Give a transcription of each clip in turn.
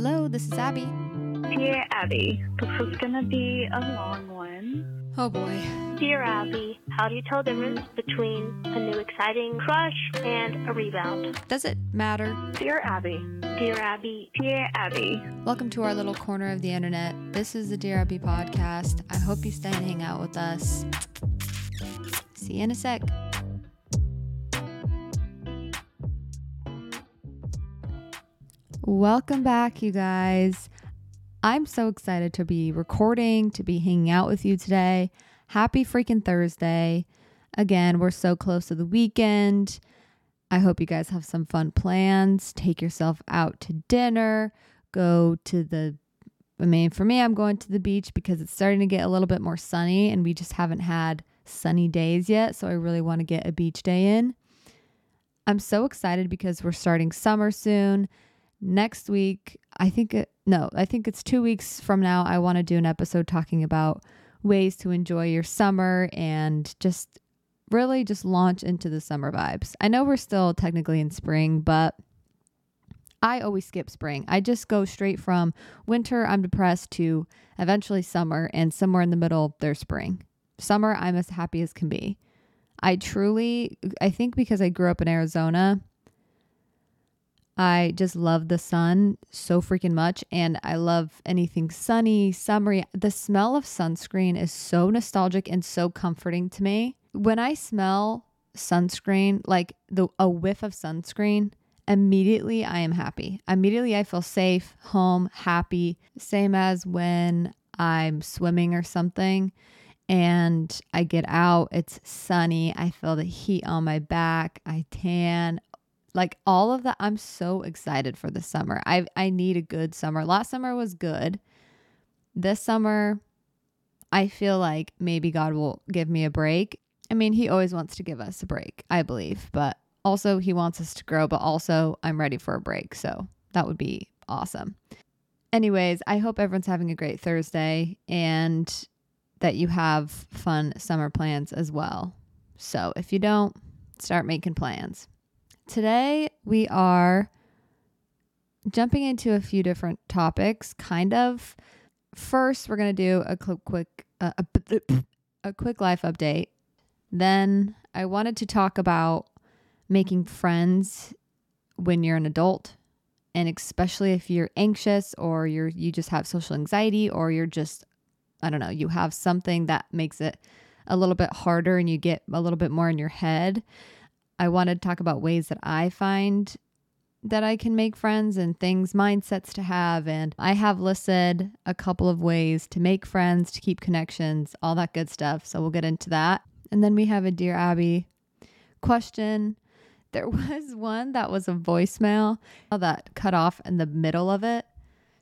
Hello, this is Abbey. Dear Abbey, this is gonna be a long one. Oh boy. Dear Abbey, how do you tell the difference between a new exciting crush and a rebound? Does it matter? Dear Abbey, Dear Abbey, dear Abbey, Welcome to our little corner of the internet. This is the Dear Abbey podcast. I hope you stay and hang out with us. See you in a sec. Welcome back, you guys. I'm so excited to be recording, to be hanging out with you today. Happy freaking Thursday. Again, we're so close to the weekend. I hope you guys have some fun plans. Take yourself out to dinner, go to the I mean, for me, I'm going to the beach because it's starting to get a little bit more sunny and we just haven't had sunny days yet. So I really want to get a beach day in. I'm so excited because we're starting summer soon. Next week, I think it, no, I think it's two weeks from now. I want to do an episode talking about ways to enjoy your summer and just really just launch into the summer vibes. I know we're still technically in spring, but I always skip spring. I just go straight from winter, I'm depressed, to eventually summer, and somewhere in the middle, there's spring. Summer, I'm as happy as can be. I truly, I think because I grew up in Arizona, I just love the sun so freaking much. And I love anything sunny, summery. The smell of sunscreen is so nostalgic and so comforting to me. When I smell sunscreen, like the a whiff of sunscreen, immediately I am happy. Immediately I feel safe, home, happy. Same as when I'm swimming or something and I get out, it's sunny. I feel the heat on my back. I tan. Like all of that, I'm so excited for the summer. I I need a good summer. Last summer was good. This summer, I feel like maybe God will give me a break. I mean, he always wants to give us a break, I believe, but also he wants us to grow, but also I'm ready for a break. So that would be awesome. Anyways, I hope everyone's having a great Thursday and that you have fun summer plans as well. So if you don't, start making plans. Today we are jumping into a few different topics, kind of. First, we're going to do a quick, uh, a, a quick life update. Then I wanted to talk about making friends when you're an adult and especially if you're anxious or you're you just have social anxiety or you're just I don't know, you have something that makes it a little bit harder and you get a little bit more in your head. I want to talk about ways that I find that I can make friends and things, mindsets to have. And I have listed a couple of ways to make friends, to keep connections, all that good stuff. So we'll get into that. And then we have a Dear Abbey question. There was one that was a voicemail that cut off in the middle of it.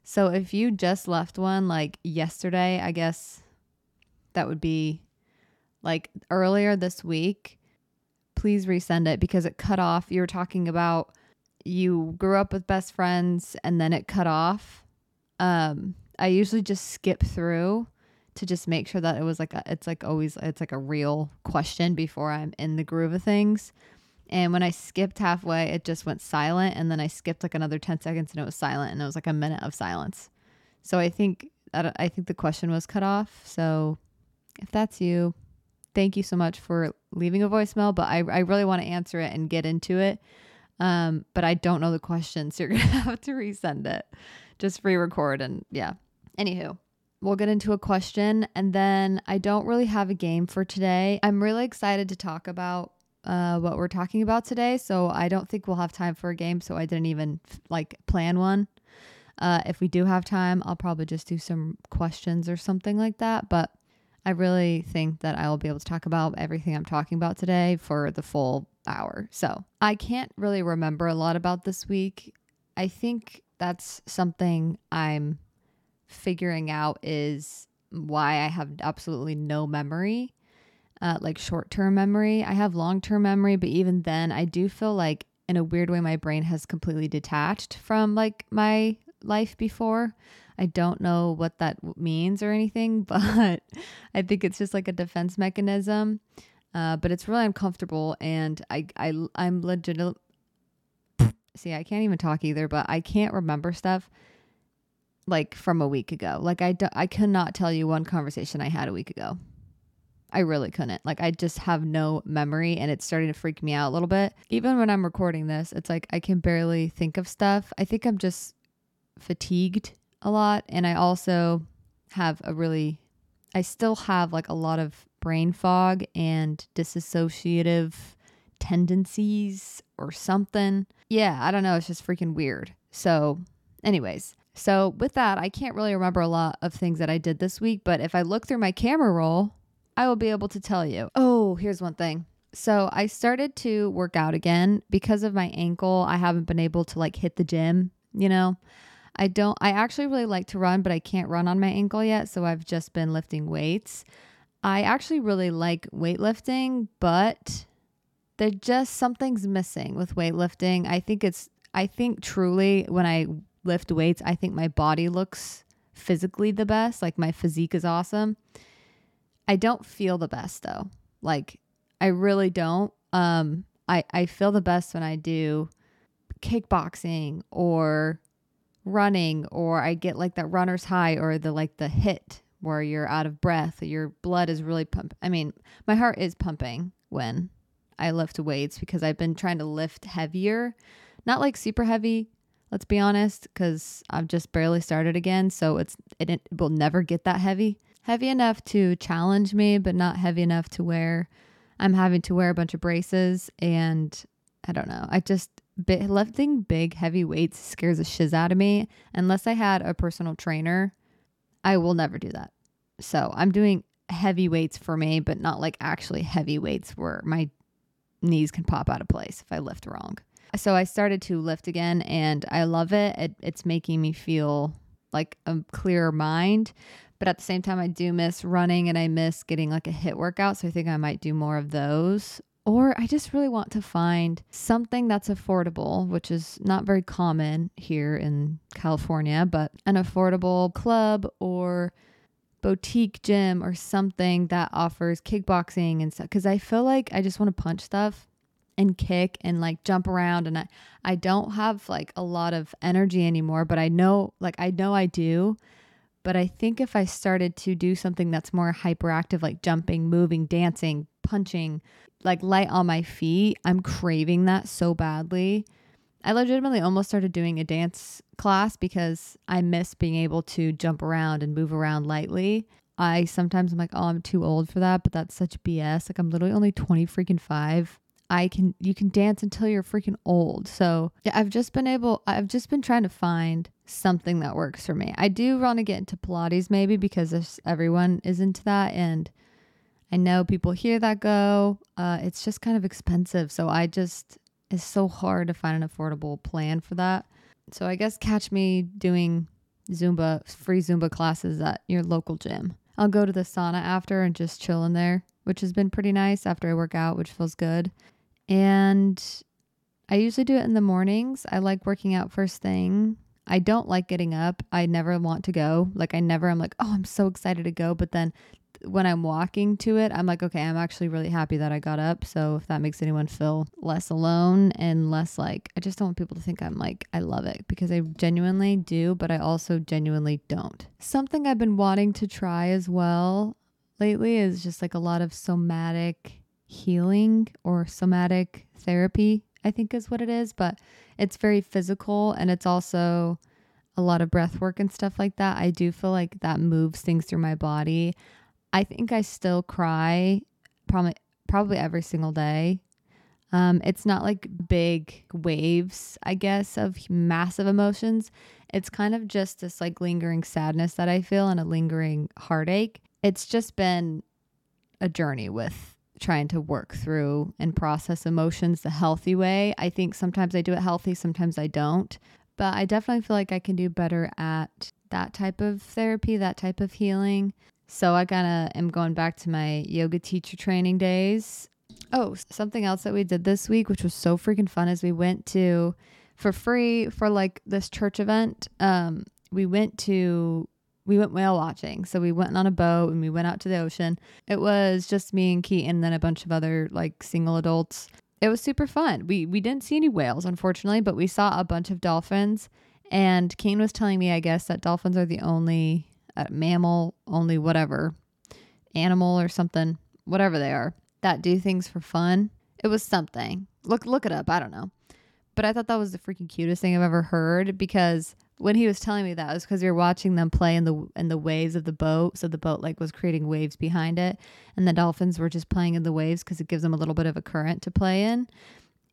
So if you just left one like yesterday, I guess that would be like earlier this week, please resend it because it cut off. You were talking about you grew up with best friends and then it cut off. Um, I usually just skip through to just make sure that it was like a, it's like always it's like a real question before I'm in the groove of things. And when I skipped halfway, it just went silent. And then I skipped like another 10 seconds and it was silent. And it was like a minute of silence. So I think, I think the question was cut off. So if that's you, thank you so much for leaving a voicemail. But I, I really want to answer it and get into it. Um, but I don't know the question. So you're going to have to resend it. Just re record. And yeah. Anywho, we'll get into a question. And then I don't really have a game for today. I'm really excited to talk about uh, what we're talking about today. So I don't think we'll have time for a game. So I didn't even like plan one. Uh, if we do have time, I'll probably just do some questions or something like that. But I really think that I will be able to talk about everything I'm talking about today for the full hour. So I can't really remember a lot about this week. I think that's something I'm figuring out is why I have absolutely no memory uh, like short term memory. I have long term memory, but even then, I do feel like in a weird way, my brain has completely detached from like my life before. I don't know what that means or anything, but I think it's just like a defense mechanism. Uh, but it's really uncomfortable, and I I I'm legit. See, I can't even talk either, but I can't remember stuff like from a week ago. Like I do, I could not tell you one conversation I had a week ago. I really couldn't. Like I just have no memory and it's starting to freak me out a little bit. Even when I'm recording this, it's like I can barely think of stuff. I think I'm just fatigued a lot and I also have a really I still have like a lot of brain fog and disassociative tendencies or something. Yeah, I don't know, it's just freaking weird. So, anyways, so with that, I can't really remember a lot of things that I did this week, but if I look through my camera roll, I will be able to tell you. Oh, here's one thing. So I started to work out again because of my ankle. I haven't been able to like hit the gym, you know. I don't I actually really like to run, but I can't run on my ankle yet, so I've just been lifting weights. I actually really like weightlifting, but there just something's missing with weightlifting. I think it's I think truly when I lift weights, I think my body looks physically the best, like my physique is awesome. I don't feel the best though. Like I really don't. Um I I feel the best when I do kickboxing or running or I get like that runner's high or the like the hit where you're out of breath, your blood is really pump I mean, my heart is pumping when I lift weights because I've been trying to lift heavier. Not like super heavy, let's be honest, cuz I've just barely started again, so it's it, it will never get that heavy heavy enough to challenge me, but not heavy enough to where I'm having to wear a bunch of braces. And I don't know. I just lifting big, heavy weights scares the shiz out of me. Unless I had a personal trainer, I will never do that. So I'm doing heavy weights for me, but not like actually heavy weights where my knees can pop out of place if I lift wrong. So I started to lift again and I love it. it it's making me feel like a clearer mind. But at the same time, I do miss running and I miss getting like a HIIT workout. So I think I might do more of those. Or I just really want to find something that's affordable, which is not very common here in California, but an affordable club or boutique gym or something that offers kickboxing and stuff. Because I feel like I just want to punch stuff and kick and like jump around and I I don't have like a lot of energy anymore, but I know like I know I do. But I think if I started to do something that's more hyperactive, like jumping, moving, dancing, punching, like light on my feet, I'm craving that so badly. I legitimately almost started doing a dance class because I miss being able to jump around and move around lightly. I sometimes I'm like, oh, I'm too old for that, but that's such BS. Like I'm literally only 20 freaking 5. I can you can dance until you're freaking old. So, yeah, I've just been able I've just been trying to find something that works for me. I do want to get into Pilates maybe because everyone is into that and I know people hear that go. Uh, it's just kind of expensive. So I just, it's so hard to find an affordable plan for that. So I guess catch me doing Zumba, free Zumba classes at your local gym. I'll go to the sauna after and just chill in there, which has been pretty nice after I work out, which feels good. And I usually do it in the mornings. I like working out first thing I don't like getting up. I never want to go. Like I never I'm like, "Oh, I'm so excited to go." But then when I'm walking to it, I'm like, "Okay, I'm actually really happy that I got up." So if that makes anyone feel less alone and less like I just don't want people to think I'm like I love it because I genuinely do, but I also genuinely don't. Something I've been wanting to try as well lately is just like a lot of somatic healing or somatic therapy, I think is what it is, but it's very physical and it's also a lot of breath work and stuff like that. I do feel like that moves things through my body. I think I still cry probably probably every single day. Um, it's not like big waves, I guess, of massive emotions. It's kind of just this like lingering sadness that I feel and a lingering heartache. It's just been a journey with trying to work through and process emotions the healthy way. I think sometimes I do it healthy, sometimes I don't. But I definitely feel like I can do better at that type of therapy, that type of healing. So I kind of am going back to my yoga teacher training days. Oh, something else that we did this week, which was so freaking fun, is we went to for free for like this church event. Um, we went to we went whale watching. So we went on a boat and we went out to the ocean. It was just me and Keaton and then a bunch of other like single adults. It was super fun. We we didn't see any whales unfortunately, but we saw a bunch of dolphins And Kane was telling me, I guess, that dolphins are the only uh, mammal, only whatever animal or something, whatever they are, that do things for fun. It was something. Look, look it up. I don't know. But I thought that was the freaking cutest thing I've ever heard because when he was telling me that it was because we were watching them play in the in the waves of the boat. So the boat like was creating waves behind it, and the dolphins were just playing in the waves because it gives them a little bit of a current to play in.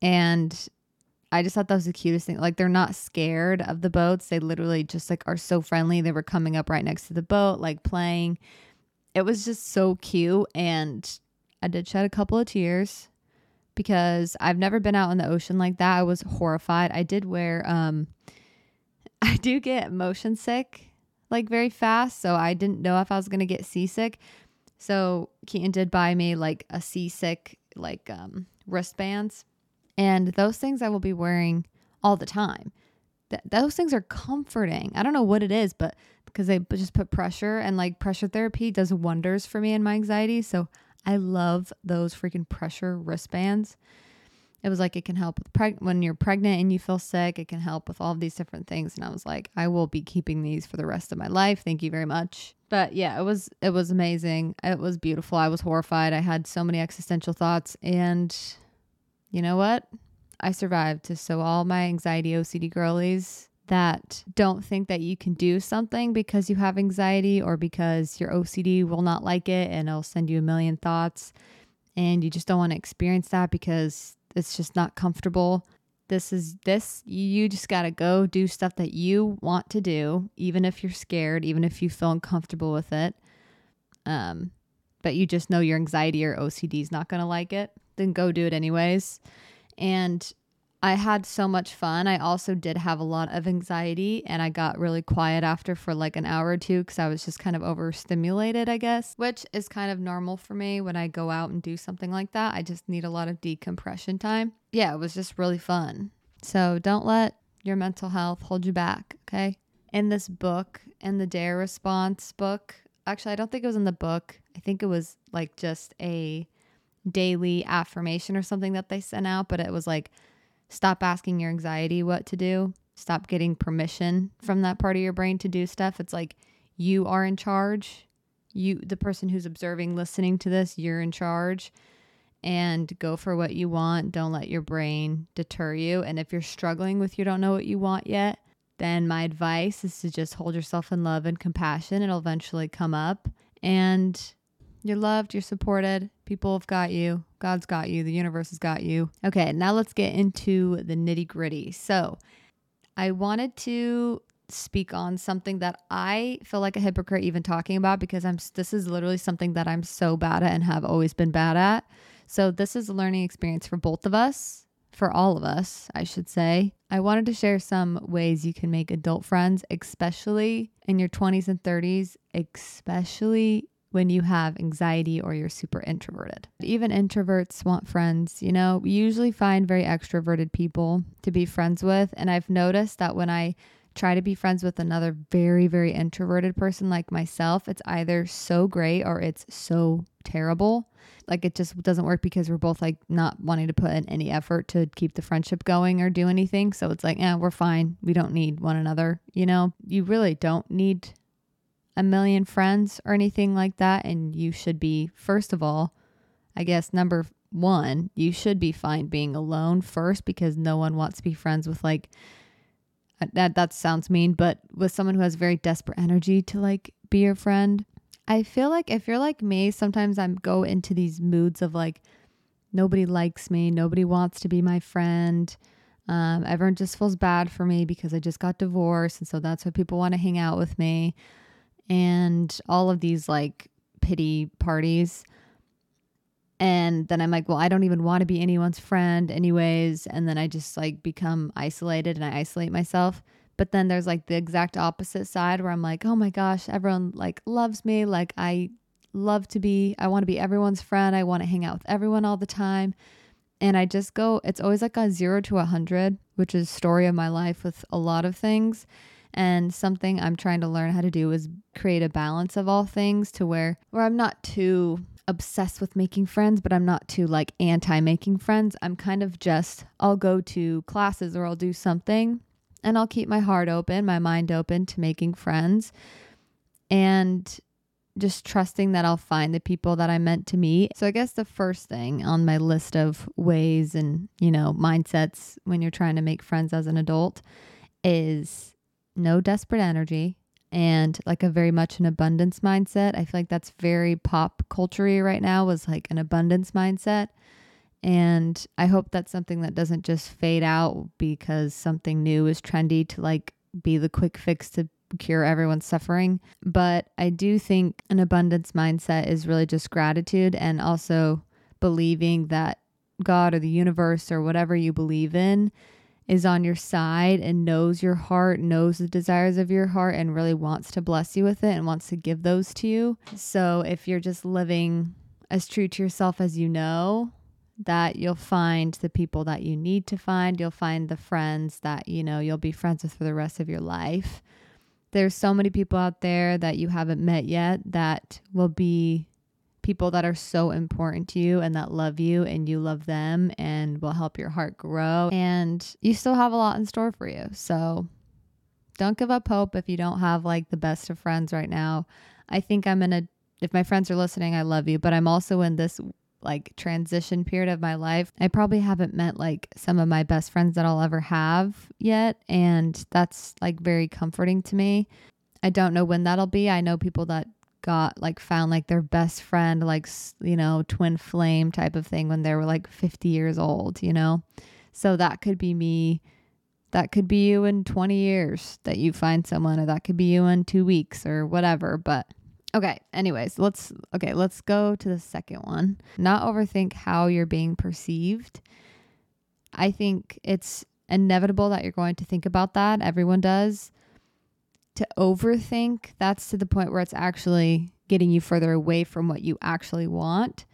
And I just thought that was the cutest thing. Like they're not scared of the boats. They literally just like are so friendly. They were coming up right next to the boat, like playing. It was just so cute, and I did shed a couple of tears because I've never been out in the ocean like that. I was horrified. I did wear um I do get motion sick like very fast, so I didn't know if I was going to get seasick. So Keaton did buy me like a seasick like um wristbands and those things I will be wearing all the time. Th- those things are comforting. I don't know what it is, but because they just put pressure and like pressure therapy does wonders for me and my anxiety. So I love those freaking pressure wristbands. It was like it can help with preg- when you're pregnant and you feel sick. It can help with all these different things. And I was like, I will be keeping these for the rest of my life. Thank you very much. But yeah, it was it was amazing. It was beautiful. I was horrified. I had so many existential thoughts, and you know what? I survived. To so all my anxiety OCD girlies that don't think that you can do something because you have anxiety or because your OCD will not like it and it'll send you a million thoughts and you just don't want to experience that because it's just not comfortable. This is this you just got to go do stuff that you want to do even if you're scared, even if you feel uncomfortable with it. Um but you just know your anxiety or OCD is not going to like it, then go do it anyways. And I had so much fun. I also did have a lot of anxiety and I got really quiet after for like an hour or two because I was just kind of overstimulated, I guess, which is kind of normal for me when I go out and do something like that. I just need a lot of decompression time. Yeah, it was just really fun. So don't let your mental health hold you back, okay? In this book, in the Dare Response book, actually, I don't think it was in the book. I think it was like just a daily affirmation or something that they sent out, but it was like, Stop asking your anxiety what to do. Stop getting permission from that part of your brain to do stuff. It's like you are in charge. You, the person who's observing, listening to this, you're in charge. And go for what you want. Don't let your brain deter you. And if you're struggling with you don't know what you want yet, then my advice is to just hold yourself in love and compassion. It'll eventually come up. And you're loved, you're supported. People have got you. God's got you. The universe has got you. Okay, now let's get into the nitty gritty. So, I wanted to speak on something that I feel like a hypocrite even talking about because I'm this is literally something that I'm so bad at and have always been bad at. So, this is a learning experience for both of us, for all of us, I should say. I wanted to share some ways you can make adult friends, especially in your 20s and 30s, especially when you have anxiety or you're super introverted. Even introverts want friends. You know, we usually find very extroverted people to be friends with. And I've noticed that when I try to be friends with another very, very introverted person like myself, it's either so great or it's so terrible. Like it just doesn't work because we're both like not wanting to put in any effort to keep the friendship going or do anything. So it's like, yeah, we're fine. We don't need one another. You know, you really don't need a million friends or anything like that. And you should be, first of all, I guess, number one, you should be fine being alone first because no one wants to be friends with like, uh, that that sounds mean, but with someone who has very desperate energy to like be your friend. I feel like if you're like me, sometimes I'm go into these moods of like nobody likes me, nobody wants to be my friend. Um, everyone just feels bad for me because I just got divorced, and so that's why people want to hang out with me and all of these like pity parties. And then I'm like, well, I don't even want to be anyone's friend, anyways. And then I just like become isolated and I isolate myself. But then there's like the exact opposite side where I'm like, oh my gosh, everyone like loves me. Like I love to be, I want to be everyone's friend. I want to hang out with everyone all the time. And I just go, it's always like a zero to a hundred, which is story of my life with a lot of things. And something I'm trying to learn how to do is create a balance of all things to where where I'm not too obsessed with making friends, but I'm not too like anti making friends. I'm kind of just I'll go to classes or I'll do something and I'll keep my heart open, my mind open to making friends and just trusting that I'll find the people that I'm meant to meet. So I guess the first thing on my list of ways and, you know, mindsets when you're trying to make friends as an adult is no desperate energy and like a very much an abundance mindset. I feel like that's very pop culture right now was like an abundance mindset. And I hope that's something that doesn't just fade out because something new is trendy to like be the quick fix to cure everyone's suffering. But I do think an abundance mindset is really just gratitude and also believing that God or the universe or whatever you believe in is on your side and knows your heart, knows the desires of your heart, and really wants to bless you with it and wants to give those to you. So if you're just living as true to yourself as you know, that you'll find the people that you need to find. You'll find the friends that, you know, you'll be friends with for the rest of your life. There's so many people out there that you haven't met yet that will be people that are so important to you and that love you and you love them and will help your heart grow. And you still have a lot in store for you. So don't give up hope if you don't have like the best of friends right now. I think I'm in a, if my friends are listening, I love you, but I'm also in this like transition period of my life. I probably haven't met like some of my best friends that I'll ever have yet. And that's like very comforting to me. I don't know when that'll be. I know people that got like found like their best friend, like, you know, twin flame type of thing when they were like 50 years old, you know? So that could be me. That could be you in 20 years that you find someone, or that could be you in two weeks or whatever. But Okay, anyways, let's okay, let's go to the second one. Not overthink how you're being perceived. I think it's inevitable that you're going to think about that. Everyone does. To overthink, that's to the point where it's actually getting you further away from what you actually want.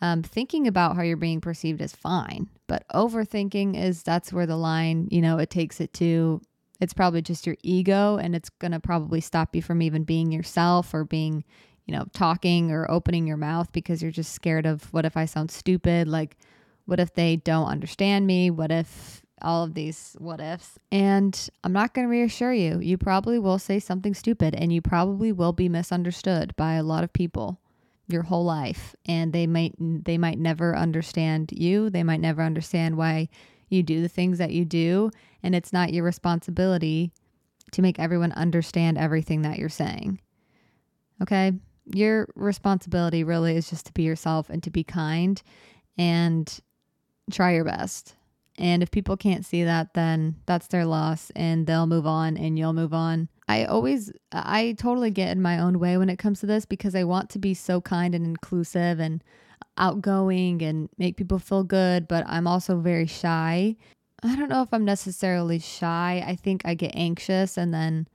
Um, thinking about how you're being perceived is fine, but overthinking is that's where the line, you know, it takes it to it's probably just your ego and it's going to probably stop you from even being yourself or being, you know, talking or opening your mouth because you're just scared of what if I sound stupid? Like, what if they don't understand me? What if all of these what ifs? And I'm not going to reassure you. You probably will say something stupid and you probably will be misunderstood by a lot of people your whole life and they might they might never understand you. They might never understand why you do the things that you do, and it's not your responsibility to make everyone understand everything that you're saying. Okay? Your responsibility really is just to be yourself and to be kind and try your best. And if people can't see that, then that's their loss and they'll move on and you'll move on. I always, I totally get in my own way when it comes to this because I want to be so kind and inclusive and outgoing and make people feel good, but I'm also very shy. I don't know if I'm necessarily shy. I think I get anxious and then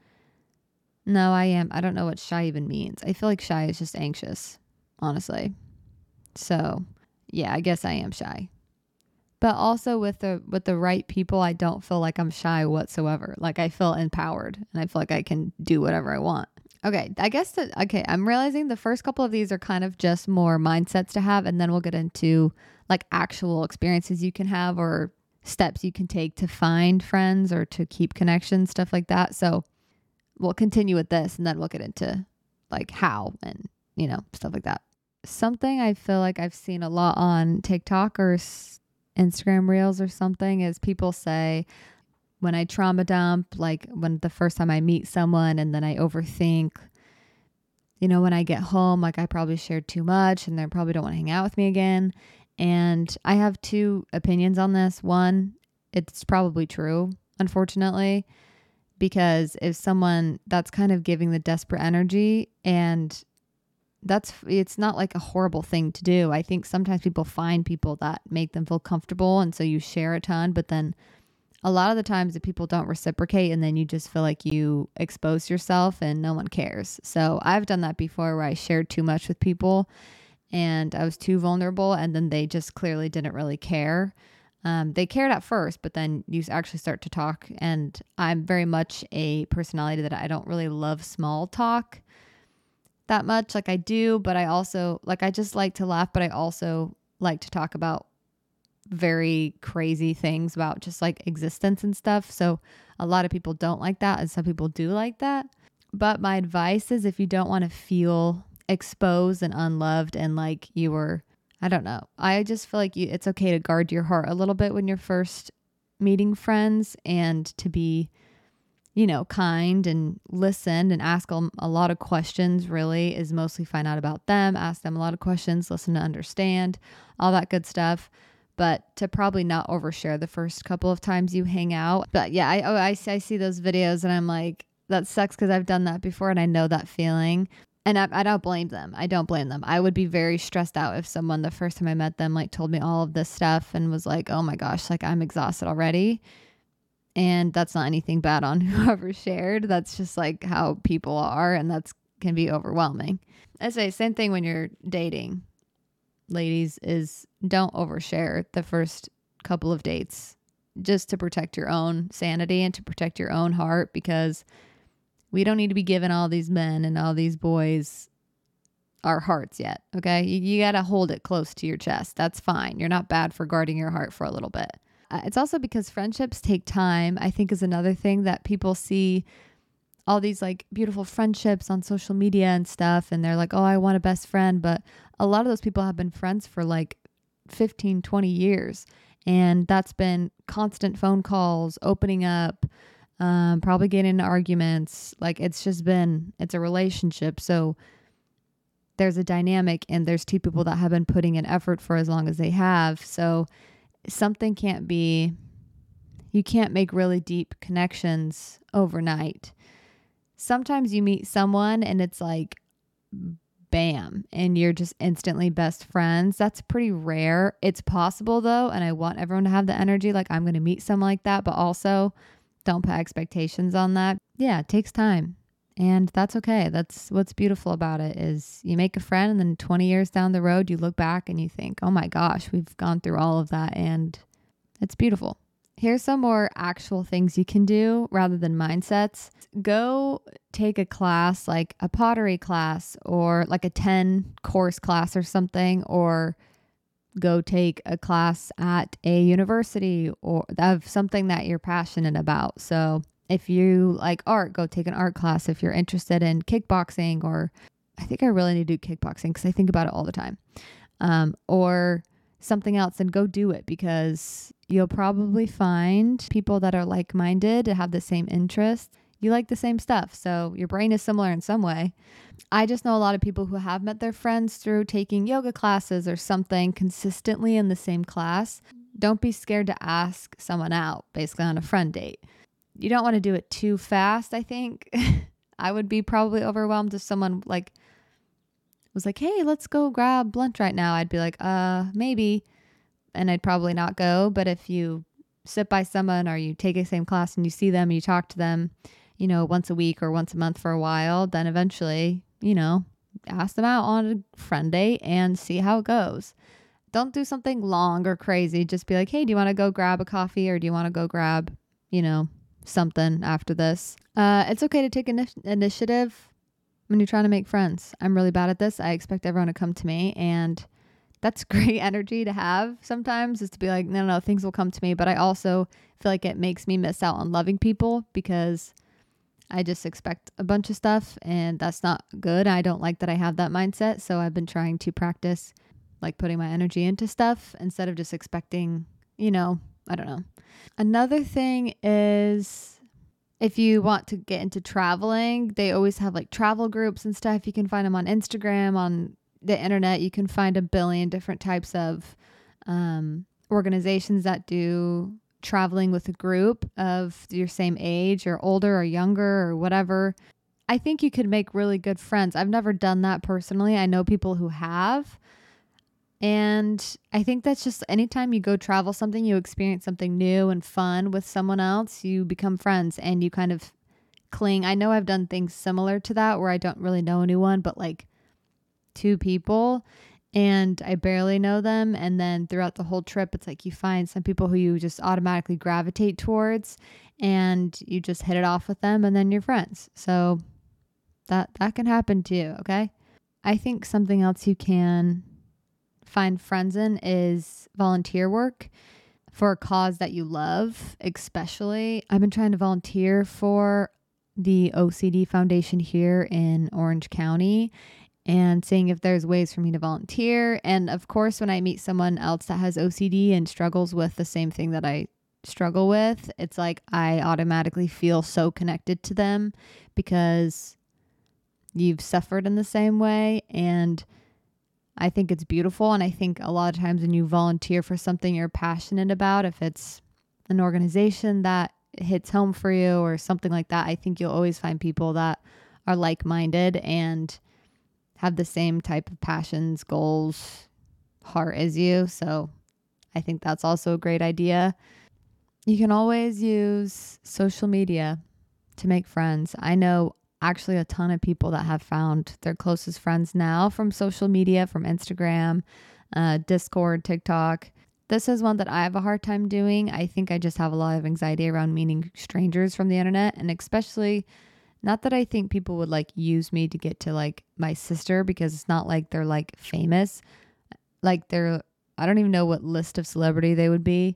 no, I am. I don't know what shy even means. I feel like shy is just anxious, honestly. So, yeah, I guess I am shy. But also with the with the right people, I don't feel like I'm shy whatsoever. Like I feel empowered and I feel like I can do whatever I want. Okay, I guess that okay, I'm realizing the first couple of these are kind of just more mindsets to have and then we'll get into like actual experiences you can have or steps you can take to find friends or to keep connections, stuff like that. So we'll continue with this and then we'll get into like how and you know, stuff like that. Something I feel like I've seen a lot on TikTok or Instagram reels or something is people say, when I trauma dump, like when the first time I meet someone and then I overthink, you know, when I get home, like I probably shared too much and they probably don't want to hang out with me again. And I have two opinions on this. One, it's probably true, unfortunately, because if someone that's kind of giving the desperate energy and that's it's not like a horrible thing to do. I think sometimes people find people that make them feel comfortable and so you share a ton, but then a lot of the times that people don't reciprocate and then you just feel like you expose yourself and no one cares. So I've done that before where I shared too much with people and I was too vulnerable and then they just clearly didn't really care. Um, they cared at first, but then you actually start to talk. And I'm very much a personality that I don't really love small talk that much. Like I do, but I also like I just like to laugh, but I also like to talk about very crazy things about just like existence and stuff. So a lot of people don't like that, and some people do like that. But my advice is if you don't want to feel exposed and unloved and like you were, I don't know, I just feel like you, it's okay to guard your heart a little bit when you're first meeting friends and to be you know, kind and listen and ask a, a lot of questions really is mostly find out about them, ask them a lot of questions, listen to understand, all that good stuff. But to probably not overshare the first couple of times you hang out. But yeah, I, oh, I, I see those videos and I'm like, that sucks because I've done that before and I know that feeling. And I, I don't blame them. I don't blame them. I would be very stressed out if someone the first time I met them like told me all of this stuff and was like, oh my gosh, like I'm exhausted already and that's not anything bad on whoever shared. That's just like how people are, and that's can be overwhelming. I say same thing when you're dating, ladies. Is don't overshare the first couple of dates, just to protect your own sanity and to protect your own heart, because we don't need to be giving all these men and all these boys our hearts yet. Okay, you, you got to hold it close to your chest. That's fine. You're not bad for guarding your heart for a little bit. Uh, it's also because friendships take time, I think, is another thing that people see all these like beautiful friendships on social media and stuff. And they're like, oh, I want a best friend. But a lot of those people have been friends for like 15, 20 years. And that's been constant phone calls, opening up, um, probably getting into arguments. Like it's just been, it's a relationship. So there's a dynamic and there's two people that have been putting in effort for as long as they have. So something can't be you can't make really deep connections overnight. Sometimes you meet someone and it's like bam and you're just instantly best friends. That's pretty rare. It's possible though, and I want everyone to have the energy like I'm going to meet someone like that, but also don't put expectations on that. Yeah, it takes time. And that's okay. That's what's beautiful about it is you make a friend and then 20 years down the road you look back and you think, "Oh my gosh, we've gone through all of that and it's beautiful." Here's some more actual things you can do rather than mindsets. Go take a class like a pottery class or like a 10 course class or something or go take a class at a university or of something that you're passionate about. So if you like art, go take an art class. If you're interested in kickboxing, or I think I really need to do kickboxing because I think about it all the time, um, or something else, then go do it because you'll probably find people that are like minded, have the same interests. You like the same stuff. So your brain is similar in some way. I just know a lot of people who have met their friends through taking yoga classes or something consistently in the same class. Don't be scared to ask someone out, basically on a friend date you don't want to do it too fast, I think. I would be probably overwhelmed if someone like was like, "Hey, let's go grab lunch right now." I'd be like, "Uh, maybe." And I'd probably not go, but if you sit by someone or you take a same class and you see them, you talk to them, you know, once a week or once a month for a while, then eventually, you know, ask them out on a friend date and see how it goes. Don't do something long or crazy. Just be like, "Hey, do you want to go grab a coffee or do you want to go grab, you know, something after this. Uh, it's okay to take an initiative when you're trying to make friends. I'm really bad at this. I expect everyone to come to me, and that's great energy to have sometimes is to be like, no, no, no, things will come to me. But I also feel like it makes me miss out on loving people because I just expect a bunch of stuff, and that's not good. I don't like that I have that mindset. So I've been trying to practice like putting my energy into stuff instead of just expecting, you know, I don't know. Another thing is if you want to get into traveling, they always have like travel groups and stuff. You can find them on Instagram, on the internet. You can find a billion different types of um, organizations that do traveling with a group of your same age or older or younger or whatever. I think you could make really good friends. I've never done that personally. I know people who have. And I think that's just anytime you go travel something, you experience something new and fun with someone else, you become friends and you kind of cling. I know I've done things similar to that where I don't really know anyone, but like two people and I barely know them. And then throughout the whole trip, it's like you find some people who you just automatically gravitate towards and you just hit it off with them and then you're friends. So that that can happen too, okay? I think something else you can find friends in is volunteer work for a cause that you love, especially. I've been trying to volunteer for the OCD Foundation here in Orange County and seeing if there's ways for me to volunteer. And of course, when I meet someone else that has OCD and struggles with the same thing that I struggle with, it's like I automatically feel so connected to them because you've suffered in the same way. And I think it's beautiful. And I think a lot of times when you volunteer for something you're passionate about, if it's an organization that hits home for you or something like that, I think you'll always find people that are like minded and have the same type of passions, goals, heart as you. So I think that's also a great idea. You can always use social media to make friends. I know actually a ton of people that have found their closest friends now from social media, from Instagram, uh, Discord, TikTok. This is one that I have a hard time doing. I think I just have a lot of anxiety around meeting strangers from the internet, and especially not that I think people would like use me to get to like my sister because it's not like they're like famous. Like they're, I don't even know what list of celebrity they would be.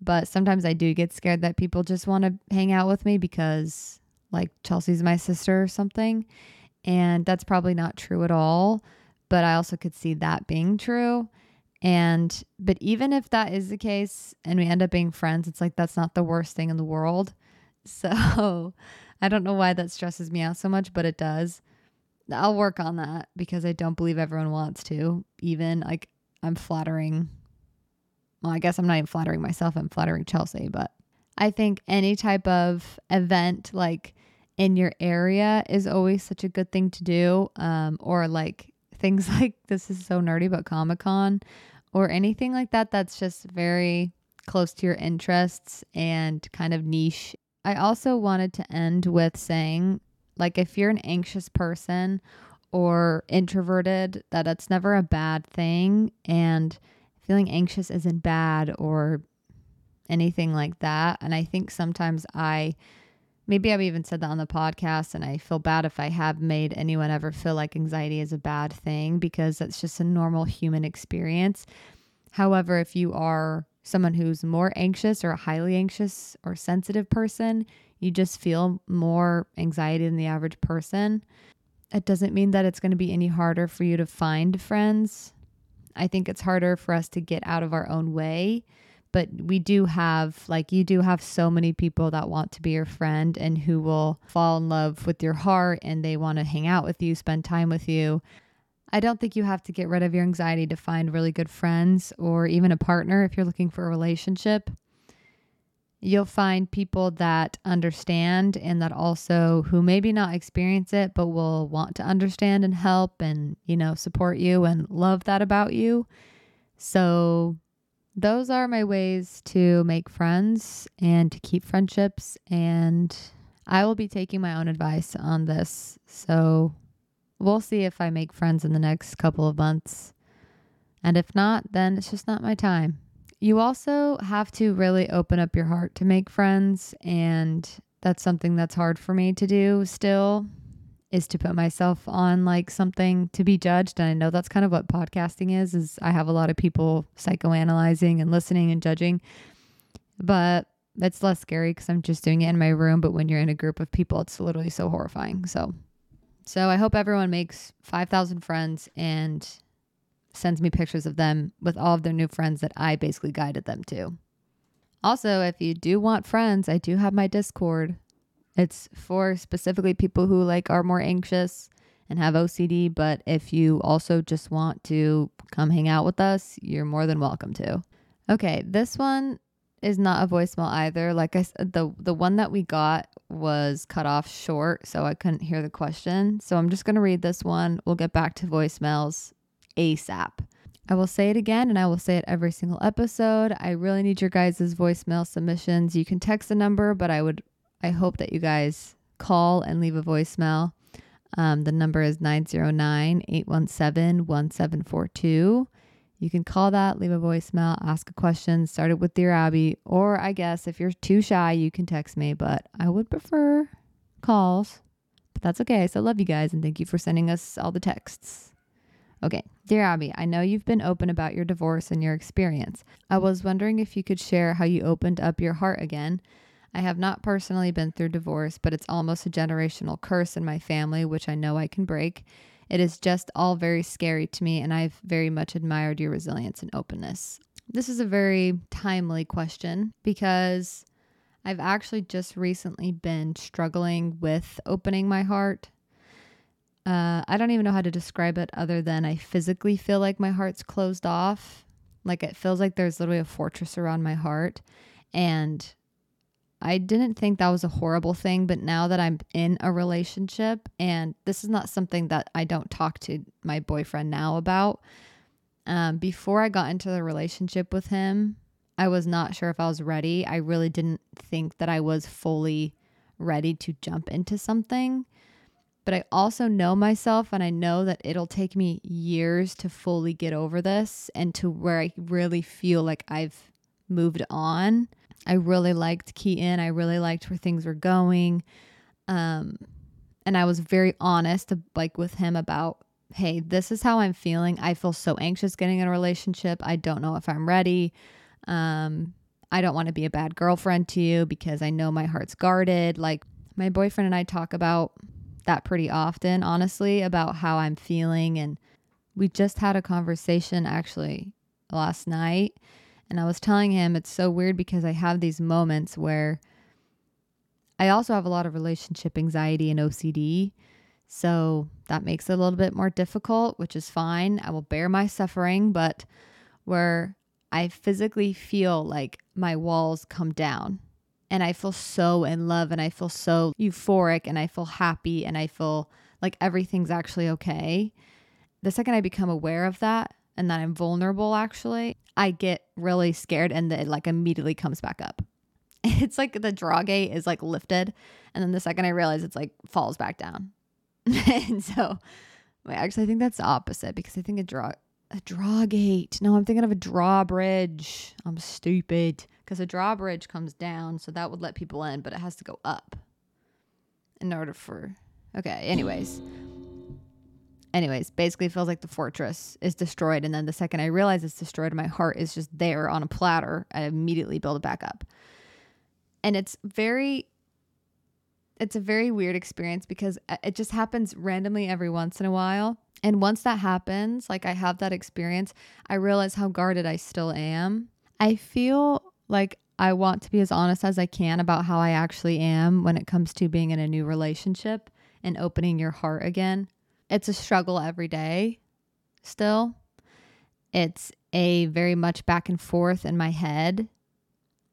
But sometimes I do get scared that people just want to hang out with me because like Chelsea's my sister or something. And that's probably not true at all. But I also could see that being true. And, but even if that is the case and we end up being friends, it's like that's not the worst thing in the world. So I don't know why that stresses me out so much, but it does. I'll work on that because I don't believe everyone wants to. Even like I'm flattering. Well, I guess I'm not even flattering myself. I'm flattering Chelsea, but I think any type of event like in your area is always such a good thing to do. Um, or like things like this is so nerdy, but Comic Con or anything like that that's just very close to your interests and kind of niche. I also wanted to end with saying, like, if you're an anxious person or introverted, that it's never a bad thing. And feeling anxious isn't bad or anything like that. And I think sometimes I, maybe I've even said that on the podcast, and I feel bad if I have made anyone ever feel like anxiety is a bad thing because that's just a normal human experience. However, if you are someone who's more anxious or a highly anxious or sensitive person, you just feel more anxiety than the average person. It doesn't mean that it's going to be any harder for you to find friends. I think it's harder for us to get out of our own way but we do have like you do have so many people that want to be your friend and who will fall in love with your heart and they want to hang out with you spend time with you. I don't think you have to get rid of your anxiety to find really good friends or even a partner if you're looking for a relationship. You'll find people that understand and that also who maybe not experience it but will want to understand and help and you know support you and love that about you. So those are my ways to make friends and to keep friendships. And I will be taking my own advice on this. So we'll see if I make friends in the next couple of months. And if not, then it's just not my time. You also have to really open up your heart to make friends. And that's something that's hard for me to do still is to put myself on like something to be judged. And i know that's kind of what podcasting is is i have a lot of people psychoanalyzing and listening and judging. But it's less scary because i'm just doing it in my room. But when you're in a group of people it's literally so horrifying. So so i hope everyone makes 5000 friends and sends me pictures of them with all of their new friends that i basically guided them to. Also if you do want friends i do have my discord it's for specifically people who like are more anxious and have OCD, but if you also just want to come hang out with us, you're more than welcome to. Okay, this one is not a voicemail either. Like I said, the the one that we got was cut off short, so I couldn't hear the question. So I'm just gonna read this one. We'll get back to voicemails ASAP. I will say it again and I will say it every single episode. I really need your guys' voicemail submissions. You can text the number, but I would I hope that you guys call and leave a voicemail. Um, the number is 909 817 1742. You can call that, leave a voicemail, ask a question, start it with Dear Abbey, or I guess if you're too shy, you can text me, but I would prefer calls. But that's okay. So, love you guys and thank you for sending us all the texts. Okay, dear Abbey, I know you've been open about your divorce and your experience. I was wondering if you could share how you opened up your heart again. I have not personally been through divorce, but it's almost a generational curse in my family, which I know I can break. It is just all very scary to me, and I've very much admired your resilience and openness. This is a very timely question because I've actually just recently been struggling with opening my heart. Uh, I don't even know how to describe it other than I physically feel like my heart's closed off. Like it feels like there's literally a fortress around my heart. And I didn't think that was a horrible thing, but now that I'm in a relationship, and this is not something that I don't talk to my boyfriend now about. Um, before I got into the relationship with him, I was not sure if I was ready. I really didn't think that I was fully ready to jump into something. But I also know myself, and I know that it'll take me years to fully get over this and to where I really feel like I've moved on. I really liked Keaton. I really liked where things were going. Um, and I was very honest, like with him about, hey, this is how I'm feeling. I feel so anxious getting in a relationship. I don't know if I'm ready. Um, I don't want to be a bad girlfriend to you because I know my heart's guarded. Like my boyfriend and I talk about that pretty often, honestly, about how I'm feeling. And we just had a conversation actually last night and I was telling him it's so weird because I have these moments where I also have a lot of relationship anxiety and OCD. So that makes it a little bit more difficult, which is fine. I will bear my suffering, but where I physically feel like my walls come down and I feel so in love and I feel so euphoric and I feel happy and I feel like everything's actually okay. The second I become aware of that, and that I'm vulnerable, actually, I get really scared and it like immediately comes back up. It's like the draw gate is like lifted. And then the second I realize it's like falls back down. and so wait, actually I think that's the opposite because I think a draw a draw gate. No, I'm thinking of a drawbridge. I'm stupid. Because a drawbridge comes down, so that would let people in, but it has to go up in order for okay, anyways anyways, basically feels like the fortress is destroyed. And then the second I realize it's destroyed, my heart is just there on a platter. I immediately build it back up. And it's very, it's a very weird experience because uh, it just happens randomly every once in a while. And once that happens, like I have that experience, I realize how guarded I still am. I feel like I want to be as honest as I can about how I actually am when it comes to being in a new relationship and opening your heart again it's a struggle every day still. It's a very much back and forth in my head.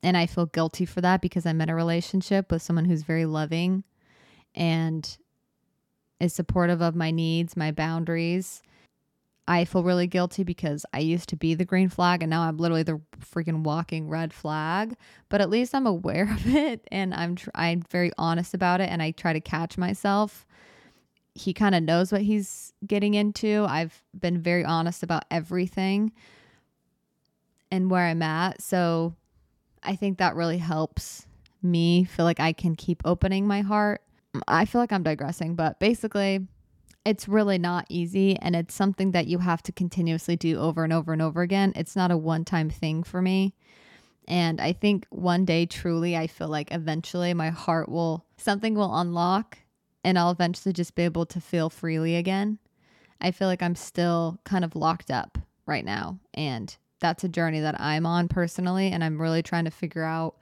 And I feel guilty for that because I'm in a relationship with someone who's very loving and is supportive of my needs, my boundaries. I feel really guilty because I used to be the green flag and now I'm literally the freaking walking red flag. But at least I'm aware of it and I'm tr- I'm very honest about it and I try to catch myself he kind of knows what he's getting into. I've been very honest about everything and where I'm at. So I think that really helps me feel like I can keep opening my heart. Mm, I feel like I'm digressing, but basically, it's really not easy and it's something that you have to continuously do over and over and over again. It's not a one time thing for me. And I think one day, truly, I feel like eventually my heart will, something will unlock and I'll eventually just be able to feel freely again. I feel like I'm still kind of locked up right now. And that's a journey that I'm on personally. And I'm really trying to figure out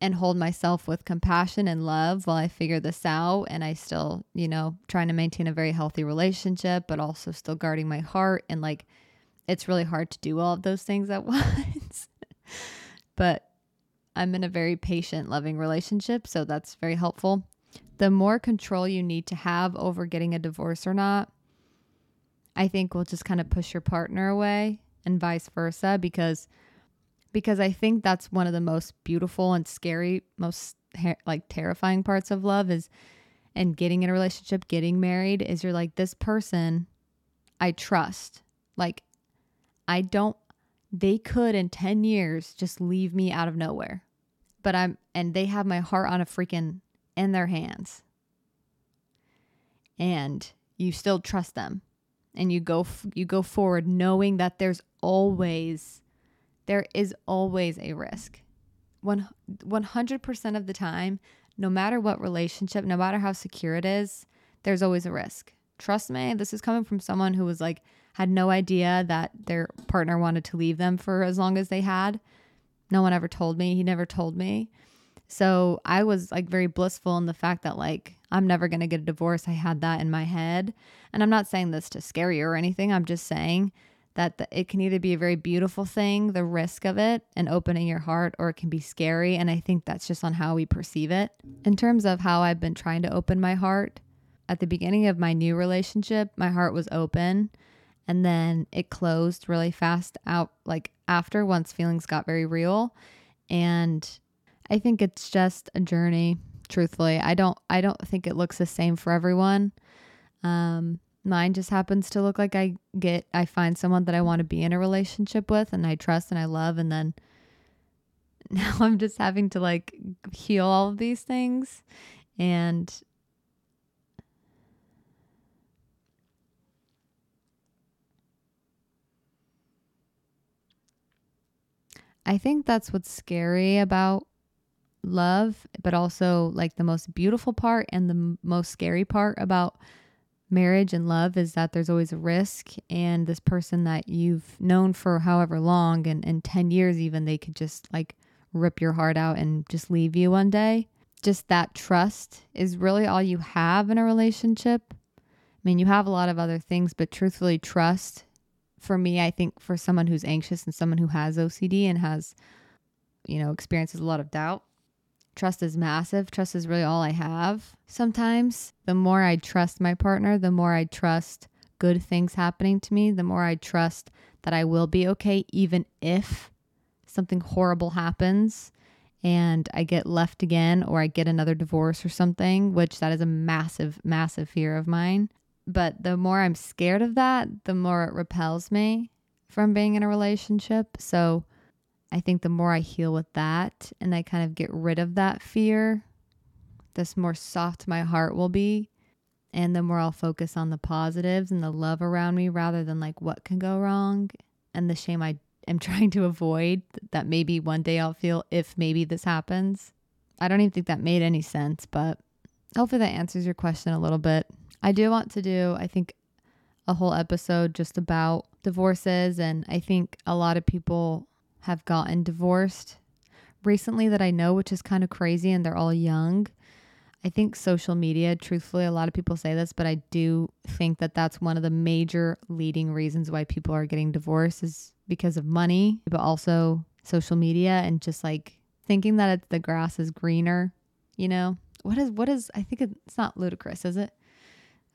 and hold myself with compassion and love while I figure this out. And I still, you know, trying to maintain a very healthy relationship, but also still guarding my heart. And like, it's really hard to do all of those things at once. but I'm in a very patient, loving relationship. So that's very helpful the more control you need to have over getting a divorce or not, I think will just kind of push your partner away and vice versa because because I think that's one of the most beautiful and scary, most like terrifying parts of love is and getting in a relationship, getting married is you're like this person I trust. Like I don't they could in 10 years just leave me out of nowhere. But I'm and they have my heart on a freaking in their hands and you still trust them and you go f- you go forward knowing that there's always there is always a risk. One 100% of the time, no matter what relationship, no matter how secure it is, there's always a risk. Trust me, this is coming from someone who was like had no idea that their partner wanted to leave them for as long as they had. No one ever told me. He never told me. So I was like very blissful in the fact that like I'm never going to get a divorce. I had that in my head. And I'm not saying this to scare you or anything. I'm just saying that the, it can either be a very beautiful thing, the risk of it and opening your heart, or it can be scary. And I think that's just on how we perceive it. In terms of how I've been trying to open my heart, at the beginning of my new relationship, my heart was open and then it closed really fast out like after once feelings got very real and I think it's just a journey truthfully. I don't I don't think it looks the same for everyone. Um mine just happens to look like I get I find someone that I want to be in a relationship with and I trust and I love and then now I'm just having to like heal all of these things and I think that's what's scary about love, but also like the most beautiful part and the m- most scary part about marriage and love is that there's always a risk. And this person that you've known for however long and, and 10 years, even, they could just like rip your heart out and just leave you one day. Just that trust is really all you have in a relationship. I mean, you have a lot of other things, but truthfully, trust for me, I think for someone who's anxious and someone who has OCD and has, you know, experiences a lot of doubt, trust is massive. Trust is really all I have. Sometimes the more I trust my partner, the more I trust good things happening to me, the more I trust that I will be okay, even if something horrible happens and I get left again or I get another divorce or something, which that is a massive, massive fear of mine. But the more I'm scared of that, the more it repels me from being in a relationship. So I think the more I heal with that and I kind of get rid of that fear, this more soft my heart will be. And the more I'll focus on the positives and the love around me rather than like what can go wrong and the shame I am trying to avoid that maybe one day I'll feel if maybe this happens. I don't even think that made any sense, but hopefully that answers your question a little bit. I do want to do, I think, a whole episode just about divorces. And I think a lot of people have gotten divorced recently that I know, which is kind of crazy, and they're all young. I think social media, truthfully, a lot of people say this, but I do think that that's one of the major leading reasons why people are getting divorced is because of money, but also social media and just like thinking that it's, the grass is greener, you know? What is, what is, I think it's not Ludacris, is it?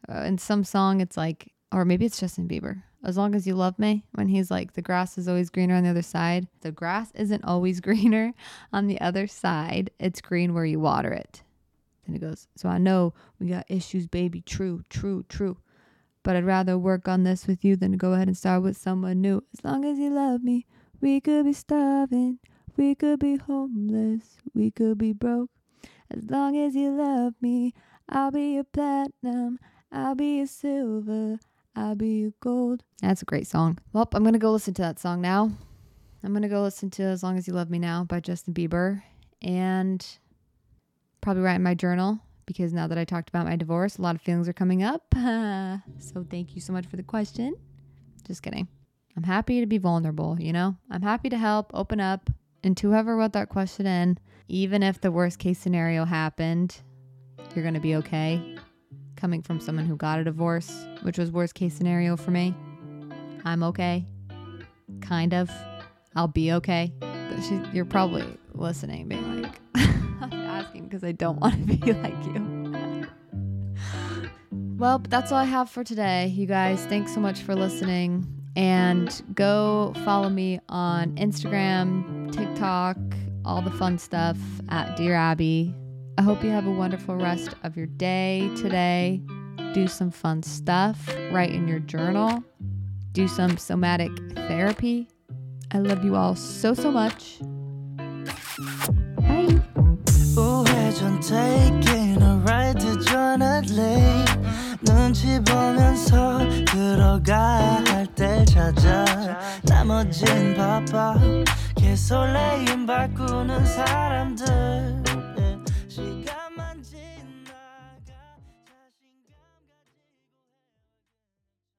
uh, in some song it's like or maybe it's Justin Bieber. As long as you love me, when he's like, the grass is always greener on the other side. The grass isn't always greener on the other side. It's green where you water it. Then he goes, So I know we got issues, baby. True, true, true. But I'd rather work on this with you than go ahead and start with someone new. As long as you love me, we could be starving. We could be homeless. We could be broke. As long as you love me, I'll be a platinum. I'll be a silver, I'll be a gold. That's a great song. Well, I'm going to go listen to that song now. I'm going to go listen to As Long as You Love Me Now by Justin Bieber and probably write in my journal because now that I talked about my divorce, a lot of feelings are coming up. so thank you so much for the question. Just kidding. I'm happy to be vulnerable, you know? I'm happy to help, open up. And to whoever wrote that question in, even if the worst case scenario happened, you're going to be okay coming from someone who got a divorce, which was worst case scenario for me. I'm okay. Kind of. I'll be okay. But she, you're probably listening, being like, I'm asking because I don't want to be like you. well, that's all I have for today, you guys. Thanks so much for listening. And go follow me on Instagram, TikTok, all the fun stuff at Dear Abbey. I hope you have a wonderful rest of your day today. Do some fun stuff, write in your journal, do some somatic therapy. I love you all so, so much. Bye. 우회전 taking a ride to 눈치 보면서 들어가 멋진 바빠 개설레임 바꾸는 사람들 she got